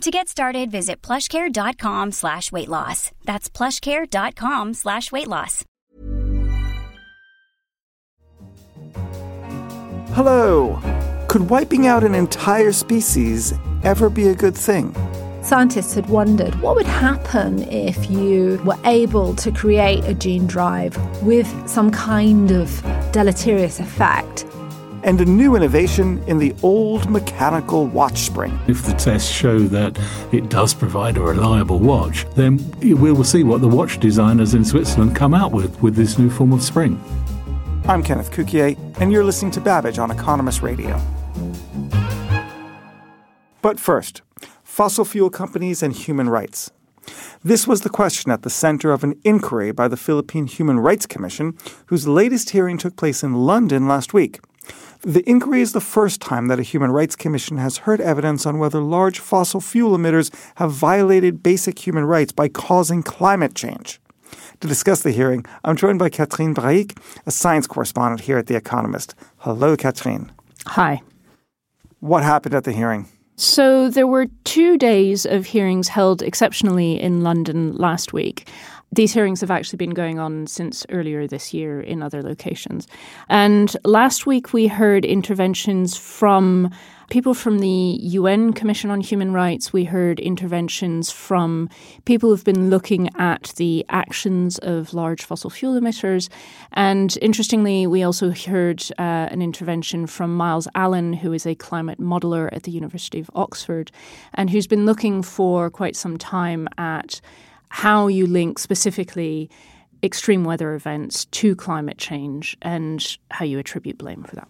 To get started, visit plushcare.com slash weight loss. That's plushcare.com slash weight loss. Hello! Could wiping out an entire species ever be a good thing? Scientists had wondered what would happen if you were able to create a gene drive with some kind of deleterious effect and a new innovation in the old mechanical watch spring. If the tests show that it does provide a reliable watch, then we will see what the watch designers in Switzerland come out with with this new form of spring. I'm Kenneth Cukier, and you're listening to Babbage on Economist Radio. But first, fossil fuel companies and human rights. This was the question at the center of an inquiry by the Philippine Human Rights Commission, whose latest hearing took place in London last week. The inquiry is the first time that a Human Rights Commission has heard evidence on whether large fossil fuel emitters have violated basic human rights by causing climate change. To discuss the hearing, I'm joined by Catherine Brahic, a science correspondent here at The Economist. Hello, Catherine. Hi. What happened at the hearing? So, there were two days of hearings held exceptionally in London last week. These hearings have actually been going on since earlier this year in other locations. And last week we heard interventions from people from the UN Commission on Human Rights. We heard interventions from people who've been looking at the actions of large fossil fuel emitters. And interestingly, we also heard uh, an intervention from Myles Allen, who is a climate modeler at the University of Oxford and who's been looking for quite some time at how you link specifically extreme weather events to climate change and how you attribute blame for that.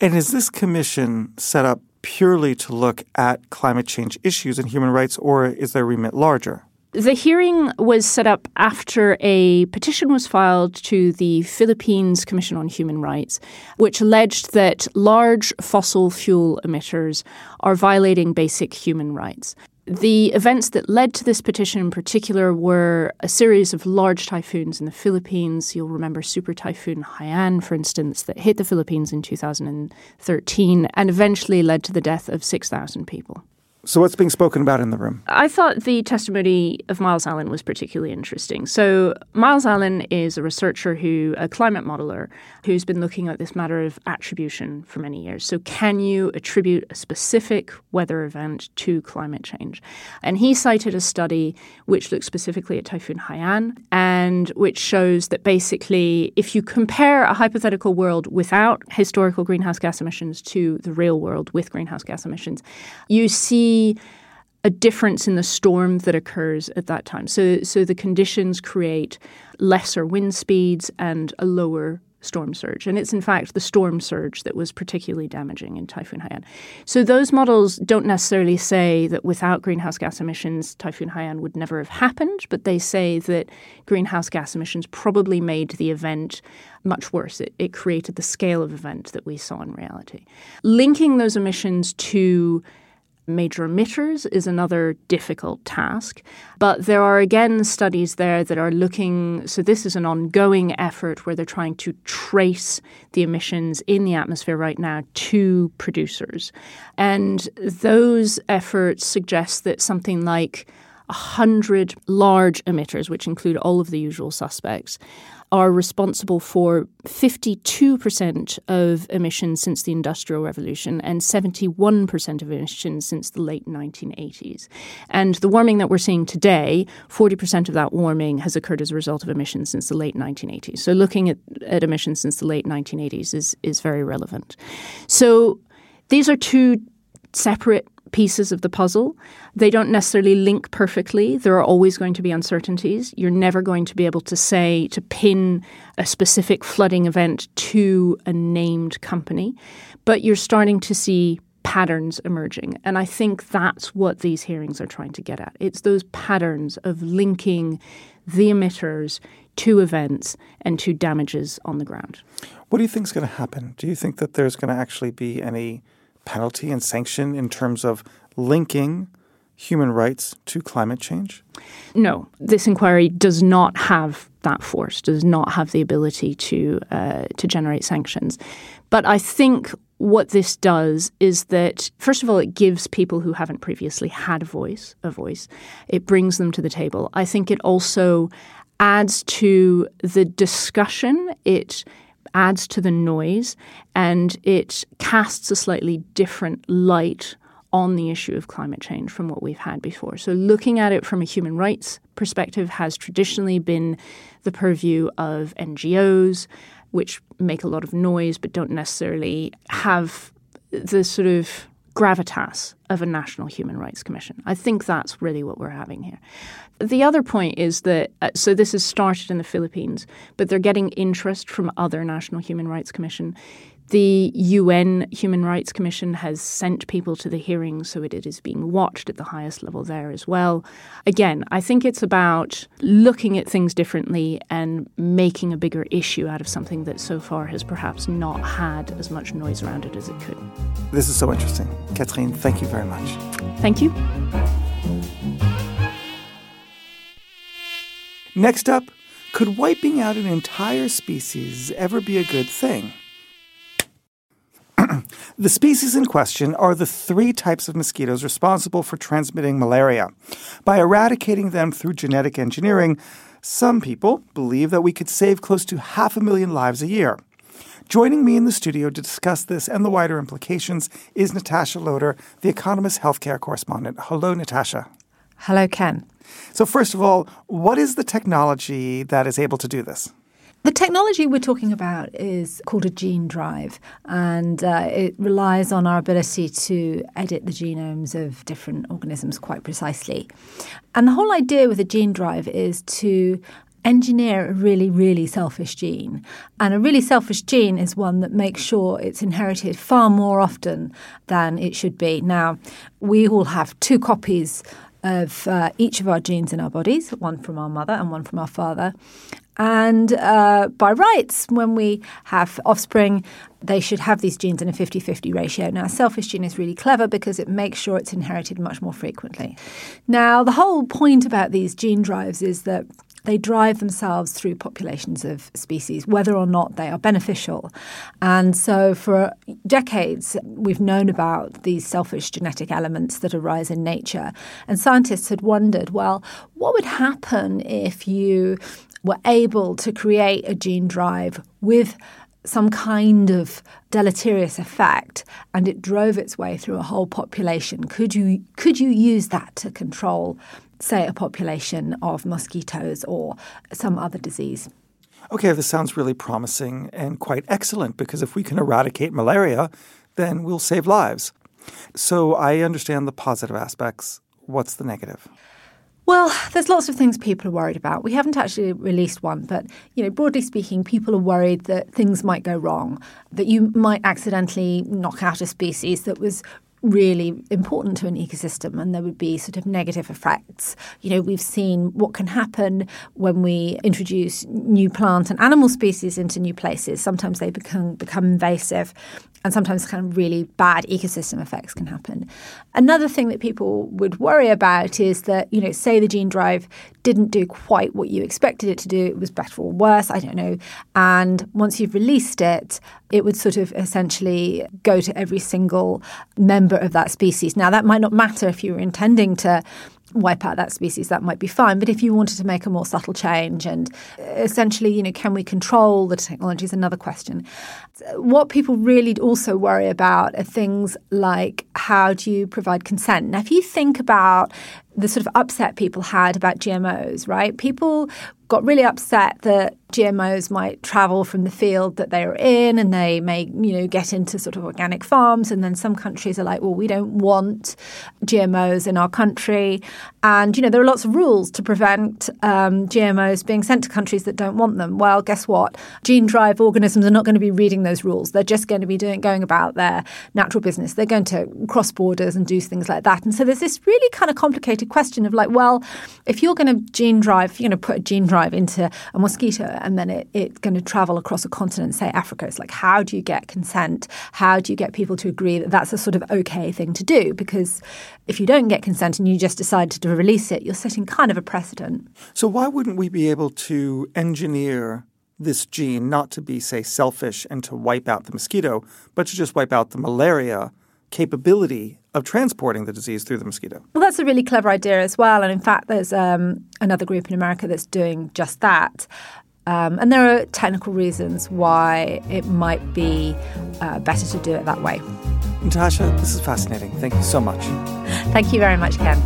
And is this commission set up purely to look at climate change issues and human rights, or is their remit larger? The hearing was set up after a petition was filed to the Philippines Commission on Human Rights, which alleged that large fossil fuel emitters are violating basic human rights. The events that led to this petition in particular were a series of large typhoons in the Philippines. You'll remember Super Typhoon Haiyan, for instance, that hit the Philippines in 2013 and eventually led to the death of 6,000 people. So, what's being spoken about in the room? I thought the testimony of Myles Allen was particularly interesting. So, Myles Allen is a researcher who, a climate modeler, who's been looking at this matter of attribution for many years. So, can you attribute a specific weather event to climate change? And he cited a study which looked specifically at Typhoon Haiyan and which shows that basically, if you compare a hypothetical world without historical greenhouse gas emissions to the real world with greenhouse gas emissions, you see a difference in the storm that occurs at that time. So, so the conditions create lesser wind speeds and a lower storm surge. And it's in fact the storm surge that was particularly damaging in Typhoon Haiyan. So those models don't necessarily say that without greenhouse gas emissions, Typhoon Haiyan would never have happened, but they say that greenhouse gas emissions probably made the event much worse. It, it created the scale of event that we saw in reality. Linking those emissions to major emitters is another difficult task. But there are again studies there that are looking, so this is an ongoing effort where they're trying to trace the emissions in the atmosphere right now to producers. And those efforts suggest that something like 100 large emitters, which include all of the usual suspects, are responsible for 52% of emissions since the Industrial Revolution and 71% of emissions since the late 1980s. And the warming that we're seeing today, 40% of that warming has occurred as a result of emissions since the late 1980s. So looking at, at emissions since the late 1980s is, is very relevant. So these are two separate pieces of the puzzle. They don't necessarily link perfectly. There are always going to be uncertainties. You're never going to be able to say, to pin a specific flooding event to a named company. But you're starting to see patterns emerging. And I think that's what these hearings are trying to get at. It's those patterns of linking the emitters to events and to damages on the ground. What do you think is going to happen? Do you think that there's going to actually be any penalty and sanction in terms of linking human rights to climate change? No, this inquiry does not have that force, does not have the ability to uh, to generate sanctions. But I think what this does is that first of all, it gives people who haven't previously had a voice a voice. It brings them to the table. I think it also adds to the discussion. It adds to the noise and it casts a slightly different light on the issue of climate change from what we've had before. So, looking at it from a human rights perspective has traditionally been the purview of NGOs, which make a lot of noise but don't necessarily have the sort of gravitas of a national human rights commission. I think that's really what we're having here. The other point is that uh, so this has started in the Philippines, but they're getting interest from other national human rights commission. The UN Human Rights Commission has sent people to the hearings, so it is being watched at the highest level there as well. Again, I think it's about looking at things differently and making a bigger issue out of something that so far has perhaps not had as much noise around it as it could. This is so interesting. Catherine, thank you very much. Thank you. Next up, could wiping out an entire species ever be a good thing? The species in question are the three types of mosquitoes responsible for transmitting malaria. By eradicating them through genetic engineering, some people believe that we could save close to half a million lives a year. Joining me in the studio to discuss this and the wider implications is Natasha Loder, the Economist healthcare correspondent. Hello, Natasha. Hello, Ken. So, first of all, what is the technology that is able to do this? The technology we're talking about is called a gene drive, and uh, it relies on our ability to edit the genomes of different organisms quite precisely. And the whole idea with a gene drive is to engineer a really, really selfish gene. And a really selfish gene is one that makes sure it's inherited far more often than it should be. Now, we all have two copies of uh, each of our genes in our bodies, one from our mother and one from our father. And uh, by rights, when we have offspring, they should have these genes in a 50 50 ratio. Now, a selfish gene is really clever because it makes sure it's inherited much more frequently. Now, the whole point about these gene drives is that they drive themselves through populations of species, whether or not they are beneficial. And so, for decades, we've known about these selfish genetic elements that arise in nature. And scientists had wondered well, what would happen if you were able to create a gene drive with some kind of deleterious effect and it drove its way through a whole population. Could you could you use that to control say a population of mosquitoes or some other disease? Okay this sounds really promising and quite excellent because if we can eradicate malaria then we'll save lives. So i understand the positive aspects. What's the negative well, there's lots of things people are worried about. We haven't actually released one, but you know, broadly speaking, people are worried that things might go wrong, that you might accidentally knock out a species that was really important to an ecosystem and there would be sort of negative effects. You know, we've seen what can happen when we introduce new plant and animal species into new places. Sometimes they become become invasive and sometimes kind of really bad ecosystem effects can happen. Another thing that people would worry about is that, you know, say the gene drive didn't do quite what you expected it to do, it was better or worse, I don't know. And once you've released it, it would sort of essentially go to every single member of that species. Now, that might not matter if you were intending to wipe out that species, that might be fine. But if you wanted to make a more subtle change and uh, essentially, you know, can we control the technology is another question. What people really also worry about are things like how do you provide consent? Now, if you think about the sort of upset people had about GMOs, right? People got really upset that GMOs might travel from the field that they are in and they may, you know, get into sort of organic farms. And then some countries are like, well, we don't want GMOs in our country. And, you know, there are lots of rules to prevent um, GMOs being sent to countries that don't want them. Well, guess what? Gene drive organisms are not going to be reading those rules. They're just going to be doing going about their natural business. They're going to cross borders and do things like that. And so there's this really kind of complicated question of like, well, if you're going to gene drive, you're going to put a gene drive drive into a mosquito and then it, it's going to travel across a continent, say Africa. It's like, how do you get consent? How do you get people to agree that that's a sort of okay thing to do? Because if you don't get consent and you just decide to release it, you're setting kind of a precedent. So, why wouldn't we be able to engineer this gene not to be, say, selfish and to wipe out the mosquito, but to just wipe out the malaria capability of transporting the disease through the mosquito. Well, that's a really clever idea as well. And in fact, there's um, another group in America that's doing just that. Um, and there are technical reasons why it might be uh, better to do it that way. Natasha, this is fascinating. Thank you so much. Thank you very much, Ken.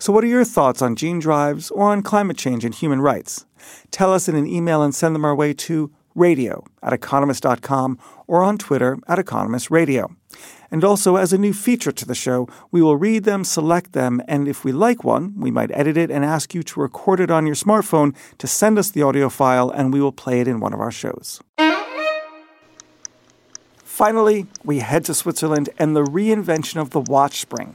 So, what are your thoughts on gene drives or on climate change and human rights? Tell us in an email and send them our way to radio at economist.com or on Twitter at Economist Radio. And also, as a new feature to the show, we will read them, select them, and if we like one, we might edit it and ask you to record it on your smartphone to send us the audio file, and we will play it in one of our shows. Finally, we head to Switzerland and the reinvention of the watch spring.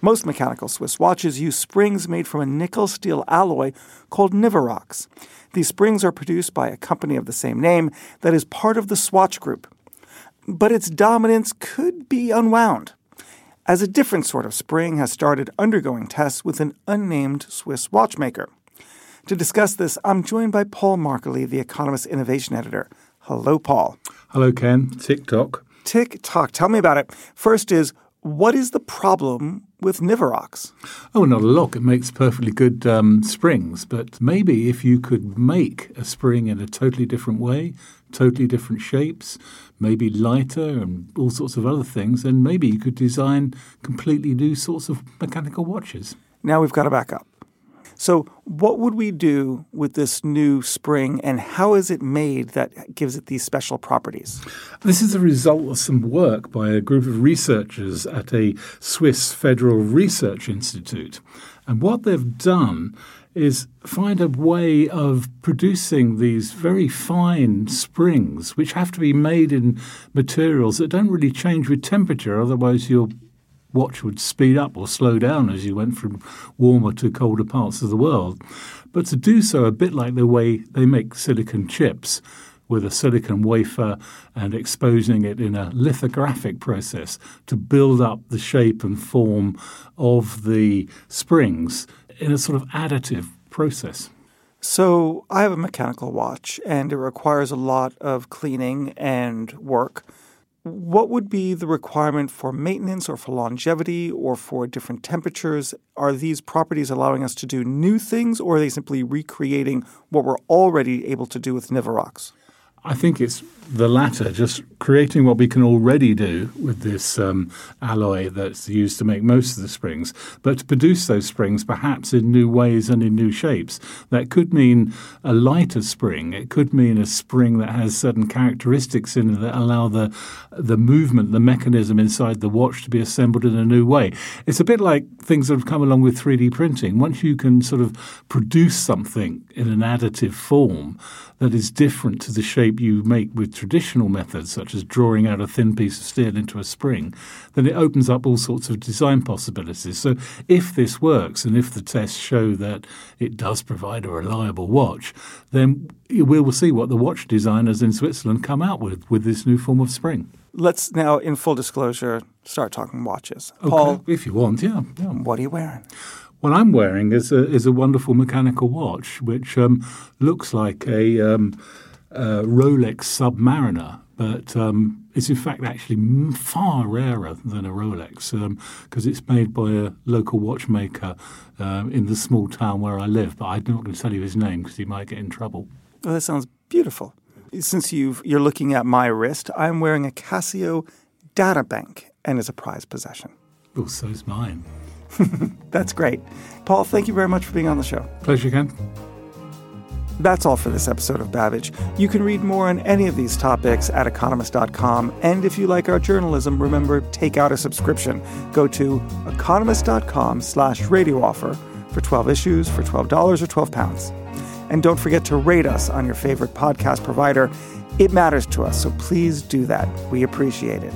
Most mechanical Swiss watches use springs made from a nickel steel alloy called Nivarox. These springs are produced by a company of the same name that is part of the Swatch Group. But its dominance could be unwound, as a different sort of spring has started undergoing tests with an unnamed Swiss watchmaker. To discuss this, I'm joined by Paul Markillie, the Economist Innovation Editor. Hello, Paul. Hello, Ken. TikTok. TikTok. Tell me about it. First is what is the problem with Nivarox? Oh, not a lock. It makes perfectly good um, springs, but maybe if you could make a spring in a totally different way, totally different shapes, maybe lighter and all sorts of other things, then maybe you could design completely new sorts of mechanical watches. Now we've got to back up. So, what would we do with this new spring, and how is it made that gives it these special properties? This is a result of some work by a group of researchers at a Swiss Federal Research Institute. And what they've done is find a way of producing these very fine springs, which have to be made in materials that don't really change with temperature, otherwise, you'll watch would speed up or slow down as you went from warmer to colder parts of the world. But to do so a bit like the way they make silicon chips with a silicon wafer and exposing it in a lithographic process to build up the shape and form of the springs in a sort of additive process. So, I have a mechanical watch and it requires a lot of cleaning and work what would be the requirement for maintenance or for longevity or for different temperatures? Are these properties allowing us to do new things or are they simply recreating what we're already able to do with Nivarox? I think it's the latter, just creating what we can already do with this um, alloy that's used to make most of the springs, but to produce those springs perhaps in new ways and in new shapes. That could mean a lighter spring. It could mean a spring that has certain characteristics in it that allow the the movement, the mechanism inside the watch to be assembled in a new way. It's a bit like things that have come along with 3D printing. Once you can sort of produce something in an additive form that is different to the shape you make with traditional methods, such as drawing out a thin piece of steel into a spring, then it opens up all sorts of design possibilities. So, if this works and if the tests show that it does provide a reliable watch, then we will see what the watch designers in Switzerland come out with with this new form of spring. Let's now, in full disclosure, start talking watches. Okay, Paul, if you want, yeah, yeah. What are you wearing? What I'm wearing is a, is a wonderful mechanical watch, which um, looks like a um, uh, Rolex Submariner, but um, it's in fact actually far rarer than a Rolex because um, it's made by a local watchmaker uh, in the small town where I live. But I'm not going to tell you his name because he might get in trouble. Oh, that sounds beautiful. Since you are looking at my wrist, I'm wearing a Casio data bank and is a prized possession. Oh, is mine. That's great. Paul, thank you very much for being on the show. Pleasure, Ken. That's all for this episode of Babbage. You can read more on any of these topics at economist.com. And if you like our journalism, remember, take out a subscription. Go to economist.com slash radio offer for 12 issues for $12 or 12 pounds. And don't forget to rate us on your favorite podcast provider. It matters to us, so please do that. We appreciate it.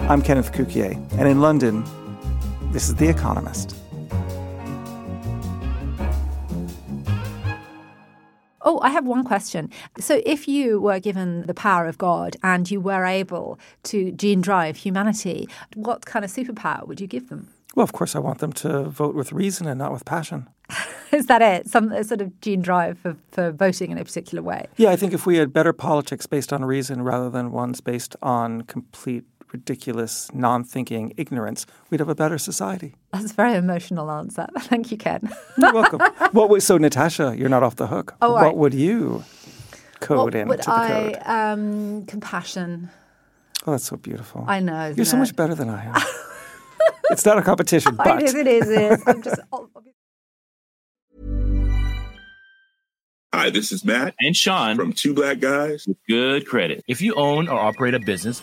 I'm Kenneth Cukier, and in London, this is The Economist. I have one question. So, if you were given the power of God and you were able to gene drive humanity, what kind of superpower would you give them? Well, of course, I want them to vote with reason and not with passion. Is that it? Some sort of gene drive for, for voting in a particular way? Yeah, I think if we had better politics based on reason rather than ones based on complete ridiculous, non thinking ignorance, we'd have a better society. That's a very emotional answer. Thank you, Ken. You're welcome. what would, so, Natasha, you're not off the hook. Oh, what right. would you code what into would the I, code? um, compassion. Oh, that's so beautiful. I know. You're so isn't much better than I am. it's not a competition, but it is, it is, it is. I'm just, Hi, this is Matt and Sean from Two Black Guys. with good credit. If you own or operate a business,